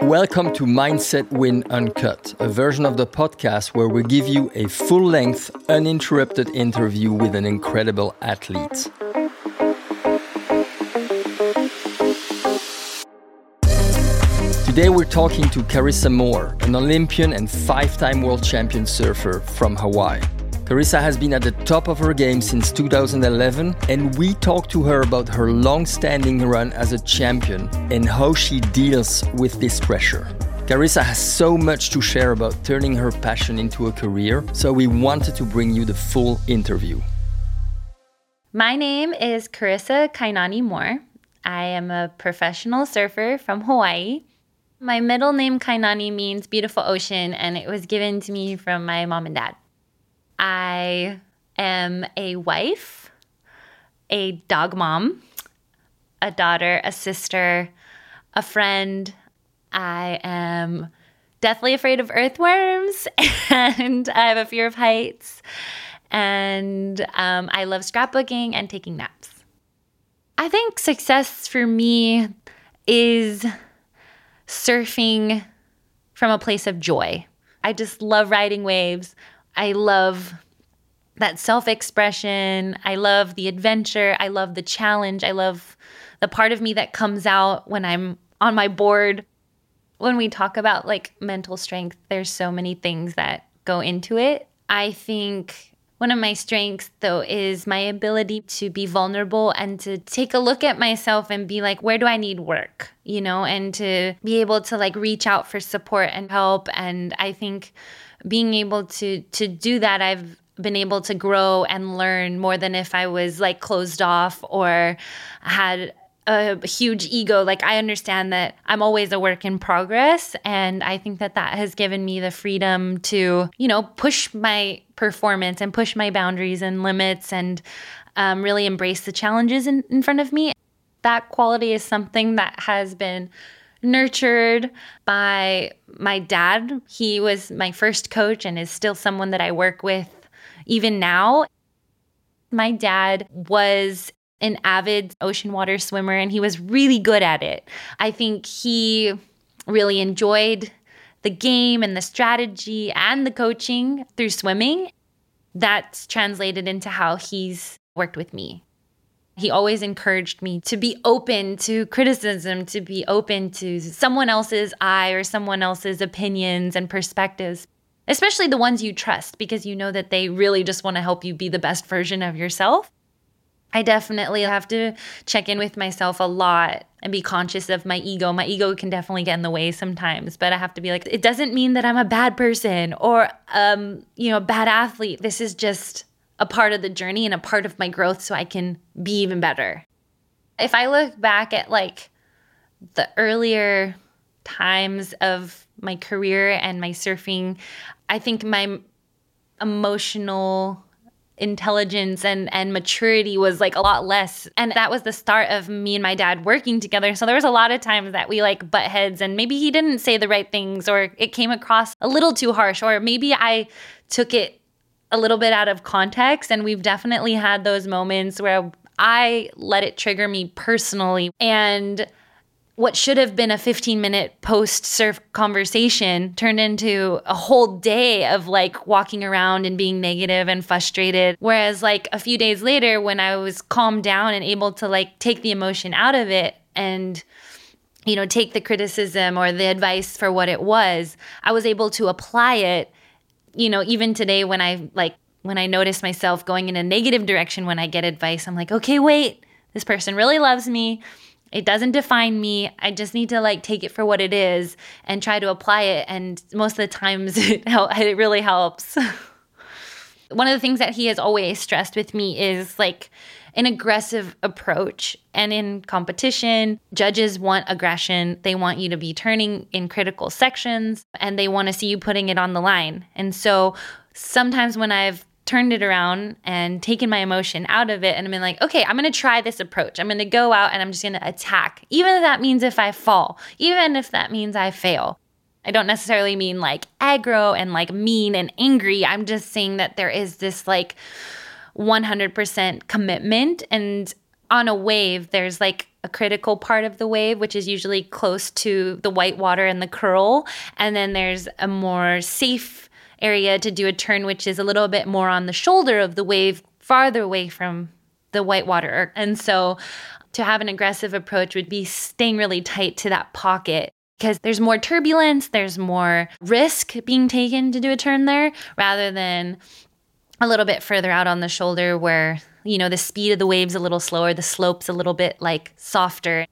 Welcome to Mindset Win Uncut, a version of the podcast where we give you a full length, uninterrupted interview with an incredible athlete. Today we're talking to Carissa Moore, an Olympian and five time world champion surfer from Hawaii. Carissa has been at the top of her game since 2011, and we talked to her about her long standing run as a champion and how she deals with this pressure. Carissa has so much to share about turning her passion into a career, so we wanted to bring you the full interview. My name is Carissa Kainani Moore. I am a professional surfer from Hawaii. My middle name Kainani means beautiful ocean, and it was given to me from my mom and dad. I am a wife, a dog mom, a daughter, a sister, a friend. I am deathly afraid of earthworms and I have a fear of heights. And um, I love scrapbooking and taking naps. I think success for me is surfing from a place of joy. I just love riding waves. I love that self expression. I love the adventure. I love the challenge. I love the part of me that comes out when I'm on my board. When we talk about like mental strength, there's so many things that go into it. I think one of my strengths, though, is my ability to be vulnerable and to take a look at myself and be like, where do I need work? You know, and to be able to like reach out for support and help. And I think being able to to do that I've been able to grow and learn more than if I was like closed off or had a huge ego. Like I understand that I'm always a work in progress and I think that that has given me the freedom to, you know, push my performance and push my boundaries and limits and um, really embrace the challenges in, in front of me. That quality is something that has been nurtured by my dad. He was my first coach and is still someone that I work with even now. My dad was an avid ocean water swimmer and he was really good at it. I think he really enjoyed the game and the strategy and the coaching through swimming. That's translated into how he's worked with me. He always encouraged me to be open to criticism, to be open to someone else's eye or someone else's opinions and perspectives, especially the ones you trust because you know that they really just want to help you be the best version of yourself. I definitely have to check in with myself a lot and be conscious of my ego. My ego can definitely get in the way sometimes, but I have to be like, it doesn't mean that I'm a bad person or, um, you know, a bad athlete. This is just a part of the journey and a part of my growth so I can be even better. If I look back at like the earlier times of my career and my surfing, I think my emotional intelligence and and maturity was like a lot less and that was the start of me and my dad working together so there was a lot of times that we like butt heads and maybe he didn't say the right things or it came across a little too harsh or maybe i took it a little bit out of context. And we've definitely had those moments where I let it trigger me personally. And what should have been a 15 minute post surf conversation turned into a whole day of like walking around and being negative and frustrated. Whereas, like a few days later, when I was calmed down and able to like take the emotion out of it and you know, take the criticism or the advice for what it was, I was able to apply it you know, even today when I like when I notice myself going in a negative direction when I get advice, I'm like, okay, wait, this person really loves me. It doesn't define me. I just need to like take it for what it is and try to apply it. And most of the times it, it really helps. One of the things that he has always stressed with me is like an aggressive approach. And in competition, judges want aggression. They want you to be turning in critical sections and they want to see you putting it on the line. And so sometimes when I've turned it around and taken my emotion out of it and I'm been like, okay, I'm gonna try this approach. I'm gonna go out and I'm just gonna attack. Even if that means if I fall, even if that means I fail. I don't necessarily mean like aggro and like mean and angry. I'm just saying that there is this like 100% commitment and on a wave, there's like a critical part of the wave, which is usually close to the white water and the curl. And then there's a more safe area to do a turn, which is a little bit more on the shoulder of the wave, farther away from the white water. And so to have an aggressive approach would be staying really tight to that pocket because there's more turbulence, there's more risk being taken to do a turn there rather than a little bit further out on the shoulder where, you know, the speed of the wave's a little slower, the slope's a little bit like softer.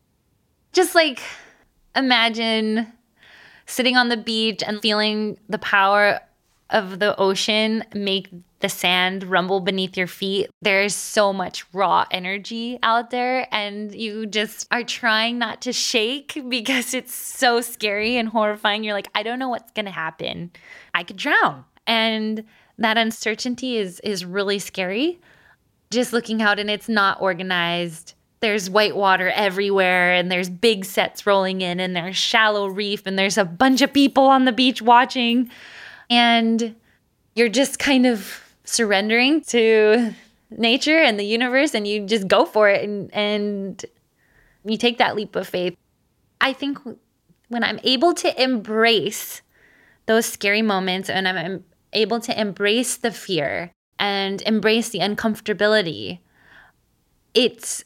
Just like imagine sitting on the beach and feeling the power of the ocean make the sand rumble beneath your feet. There's so much raw energy out there, and you just are trying not to shake because it's so scary and horrifying. You're like, I don't know what's gonna happen. I could drown. And that uncertainty is is really scary. Just looking out and it's not organized. There's white water everywhere and there's big sets rolling in and there's shallow reef and there's a bunch of people on the beach watching and you're just kind of surrendering to nature and the universe and you just go for it and and you take that leap of faith. I think when I'm able to embrace those scary moments and I'm able to embrace the fear and embrace the uncomfortability, it's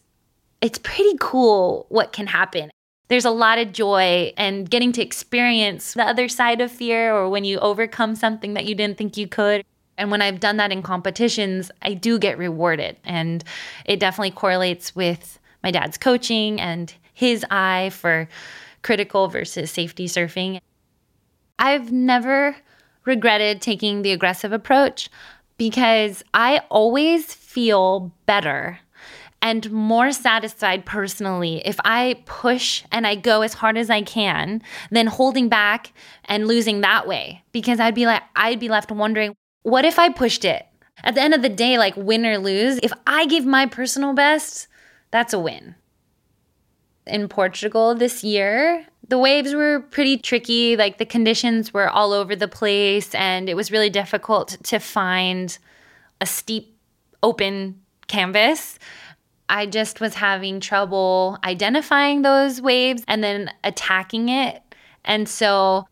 it's pretty cool what can happen. There's a lot of joy and getting to experience the other side of fear or when you overcome something that you didn't think you could. And when I've done that in competitions, I do get rewarded. And it definitely correlates with my dad's coaching and his eye for critical versus safety surfing. I've never regretted taking the aggressive approach because I always feel better and more satisfied personally if I push and I go as hard as I can than holding back and losing that way because I'd be like I'd be left wondering what if I pushed it? At the end of the day like win or lose, if I give my personal best, that's a win. In Portugal this year, the waves were pretty tricky. Like the conditions were all over the place, and it was really difficult to find a steep, open canvas. I just was having trouble identifying those waves and then attacking it. And so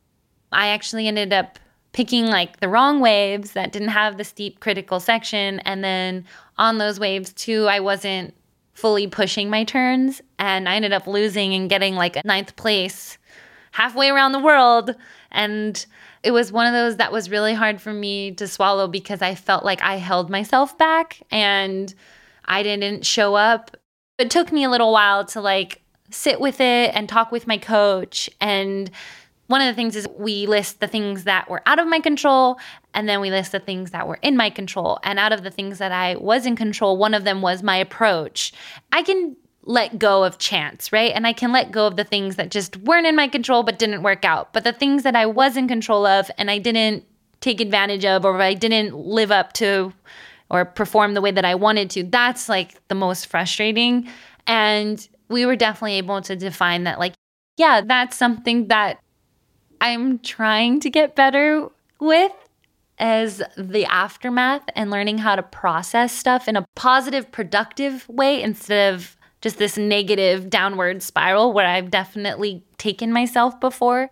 I actually ended up picking like the wrong waves that didn't have the steep critical section. And then on those waves, too, I wasn't fully pushing my turns. And I ended up losing and getting like a ninth place halfway around the world. And it was one of those that was really hard for me to swallow because I felt like I held myself back and I didn't show up. It took me a little while to like sit with it and talk with my coach and one of the things is we list the things that were out of my control and then we list the things that were in my control. And out of the things that I was in control, one of them was my approach. I can let go of chance, right? And I can let go of the things that just weren't in my control but didn't work out. But the things that I was in control of and I didn't take advantage of or I didn't live up to or perform the way that I wanted to, that's like the most frustrating. And we were definitely able to define that, like, yeah, that's something that I'm trying to get better with as the aftermath and learning how to process stuff in a positive, productive way instead of just this negative downward spiral where I've definitely taken myself before.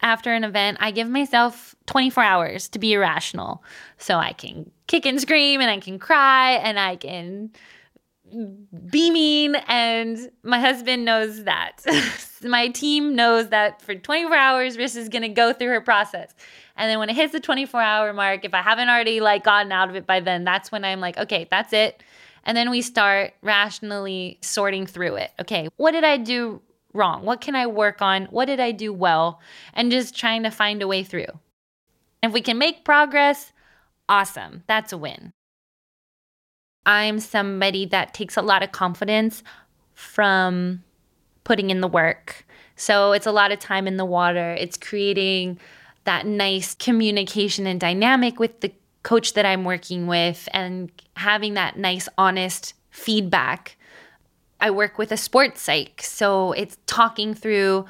After an event, I give myself 24 hours to be irrational. So I can kick and scream and I can cry and I can be mean and my husband knows that. My team knows that for 24 hours Riss is going to go through her process. And then when it hits the 24 hour mark if i haven't already like gotten out of it by then that's when i'm like okay that's it. And then we start rationally sorting through it. Okay what did i do wrong? What can i work on? What did i do well? And just trying to find a way through. If we can make progress awesome. That's a win I'm somebody that takes a lot of confidence from putting in the work. So it's a lot of time in the water. It's creating that nice communication and dynamic with the coach that I'm working with and having that nice, honest feedback. I work with a sports psych, so it's talking through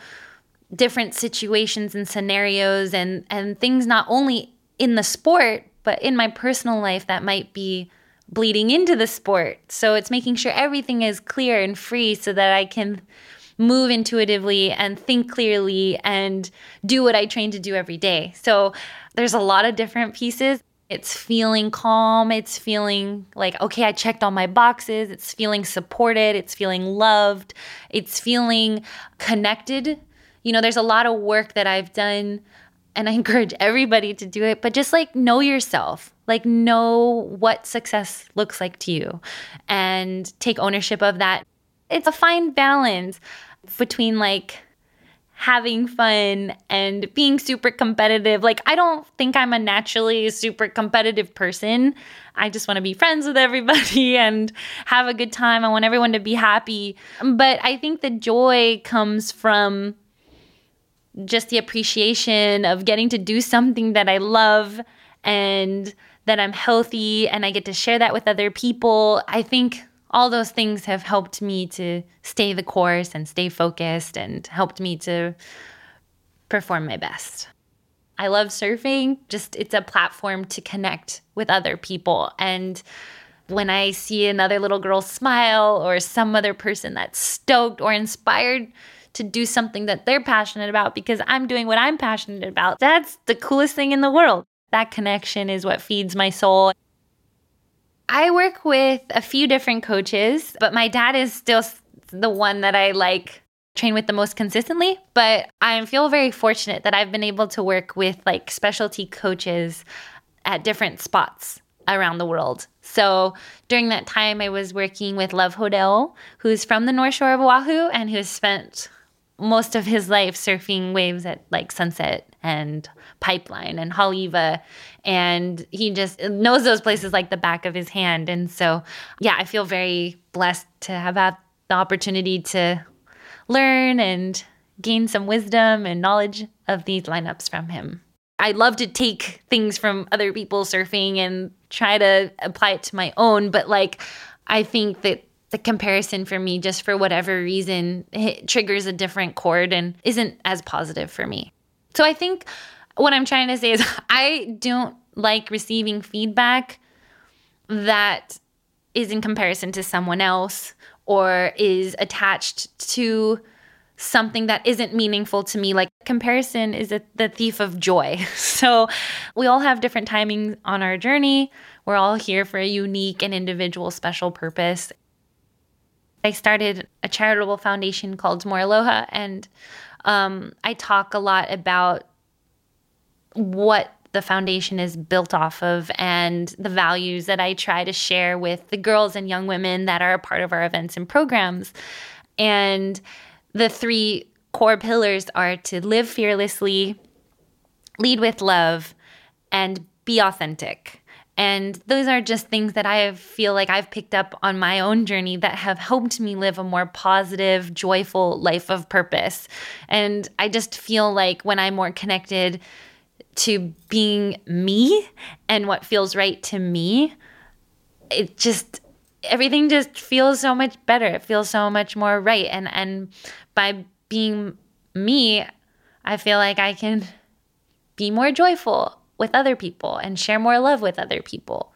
different situations and scenarios and and things not only in the sport but in my personal life that might be bleeding into the sport. So it's making sure everything is clear and free so that I can move intuitively and think clearly and do what I train to do every day. So there's a lot of different pieces. It's feeling calm. It's feeling like, okay, I checked all my boxes. It's feeling supported. It's feeling loved. It's feeling connected. You know, there's a lot of work that I've done, and I encourage everybody to do it, but just like know yourself, like know what success looks like to you, and take ownership of that. It's a fine balance between like having fun and being super competitive. Like, I don't think I'm a naturally super competitive person. I just want to be friends with everybody and have a good time. I want everyone to be happy. But I think the joy comes from just the appreciation of getting to do something that I love and that I'm healthy and I get to share that with other people. I think all those things have helped me to stay the course and stay focused and helped me to perform my best. I love surfing, just it's a platform to connect with other people. And when I see another little girl smile or some other person that's stoked or inspired to do something that they're passionate about because I'm doing what I'm passionate about, that's the coolest thing in the world. That connection is what feeds my soul. I work with a few different coaches, but my dad is still the one that I like train with the most consistently. But I feel very fortunate that I've been able to work with like specialty coaches at different spots around the world. So during that time, I was working with Love Hodel, who's from the North Shore of Oahu and who has spent most of his life surfing waves at like Sunset and Pipeline and Haleiwa. And he just knows those places like the back of his hand. And so, yeah, I feel very blessed to have had the opportunity to learn and gain some wisdom and knowledge of these lineups from him. I love to take things from other people surfing and try to apply it to my own, but like I think that the comparison for me just for whatever reason it triggers a different chord and isn't as positive for me. So I think what I'm trying to say is I don't like receiving feedback that is in comparison to someone else or is attached to something that isn't meaningful to me. Like comparison is a, the thief of joy. So we all have different timings on our journey. We're all here for a unique and individual special purpose. I started a charitable foundation called Moore Aloha, and um, I talk a lot about what the foundation is built off of and the values that I try to share with the girls and young women that are a part of our events and programs. And the three core pillars are to live fearlessly, lead with love, and be authentic. And those are just things that I feel like I've picked up on my own journey that have helped me live a more positive, joyful life of purpose. And I just feel like when I'm more connected to being me and what feels right to me, it just everything just feels so much better. It feels so much more right. And and by being me, I feel like I can be more joyful with other people and share more love with other people.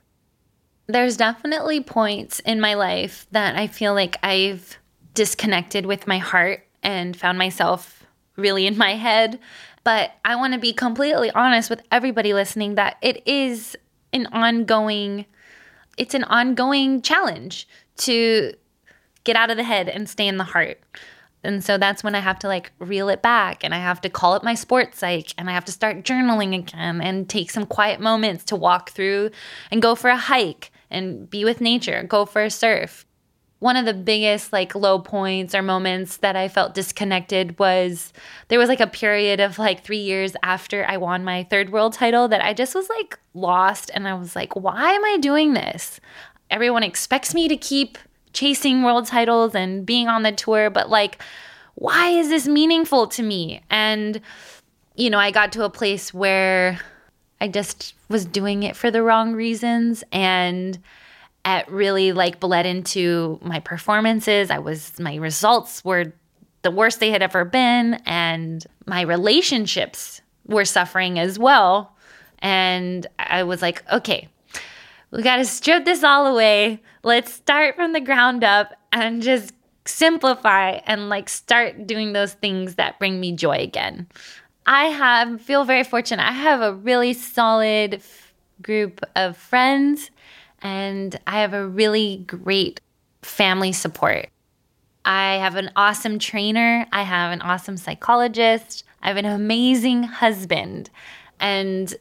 There's definitely points in my life that I feel like I've disconnected with my heart and found myself really in my head but I want to be completely honest with everybody listening that it is an ongoing it's an ongoing challenge to get out of the head and stay in the heart. And so that's when I have to like reel it back and I have to call up my sports psych and I have to start journaling again and take some quiet moments to walk through and go for a hike and be with nature, go for a surf one of the biggest like low points or moments that I felt disconnected was there was like a period of like 3 years after I won my third world title that I just was like lost and I was like why am I doing this? Everyone expects me to keep chasing world titles and being on the tour but like why is this meaningful to me? And you know, I got to a place where I just was doing it for the wrong reasons and it really like bled into my performances. I was my results were the worst they had ever been and my relationships were suffering as well. And I was like, okay, we got to strip this all away. Let's start from the ground up and just simplify and like start doing those things that bring me joy again. I have feel very fortunate. I have a really solid f- group of friends and I have a really great family support. I have an awesome trainer, I have an awesome psychologist, I have an amazing husband. And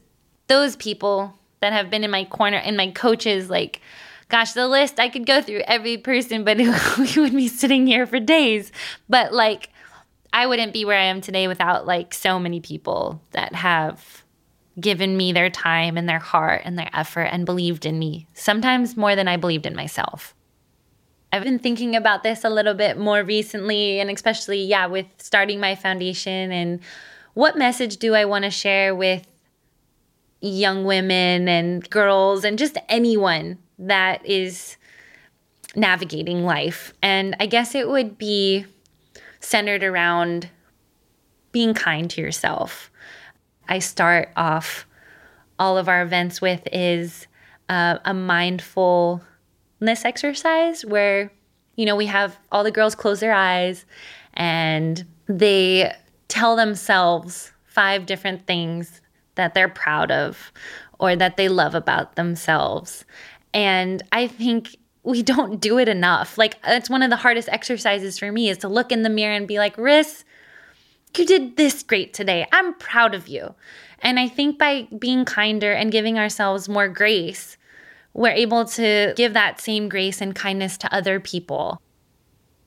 those people that have been in my corner and my coaches like gosh, the list I could go through every person, but we would be sitting here for days. But like, I wouldn't be where I am today without like so many people that have given me their time and their heart and their effort and believed in me, sometimes more than I believed in myself. I've been thinking about this a little bit more recently, and especially, yeah, with starting my foundation and what message do I want to share with young women and girls and just anyone that is navigating life. And I guess it would be centered around being kind to yourself. I start off all of our events with is uh, a mindfulness exercise where you know we have all the girls close their eyes and they tell themselves five different things that they're proud of or that they love about themselves and I think we don't do it enough. Like it's one of the hardest exercises for me is to look in the mirror and be like, Riss, you did this great today. I'm proud of you. And I think by being kinder and giving ourselves more grace, we're able to give that same grace and kindness to other people.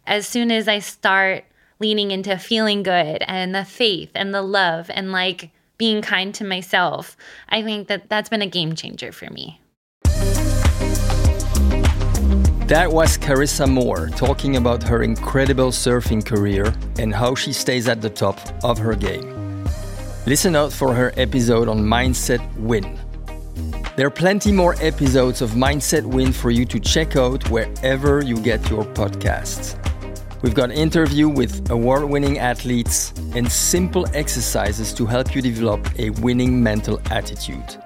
As soon as I start leaning into feeling good and the faith and the love and like being kind to myself, I think that that's been a game changer for me. That was Carissa Moore talking about her incredible surfing career and how she stays at the top of her game. Listen out for her episode on Mindset Win. There are plenty more episodes of Mindset Win for you to check out wherever you get your podcasts. We've got an interview with award-winning athletes and simple exercises to help you develop a winning mental attitude.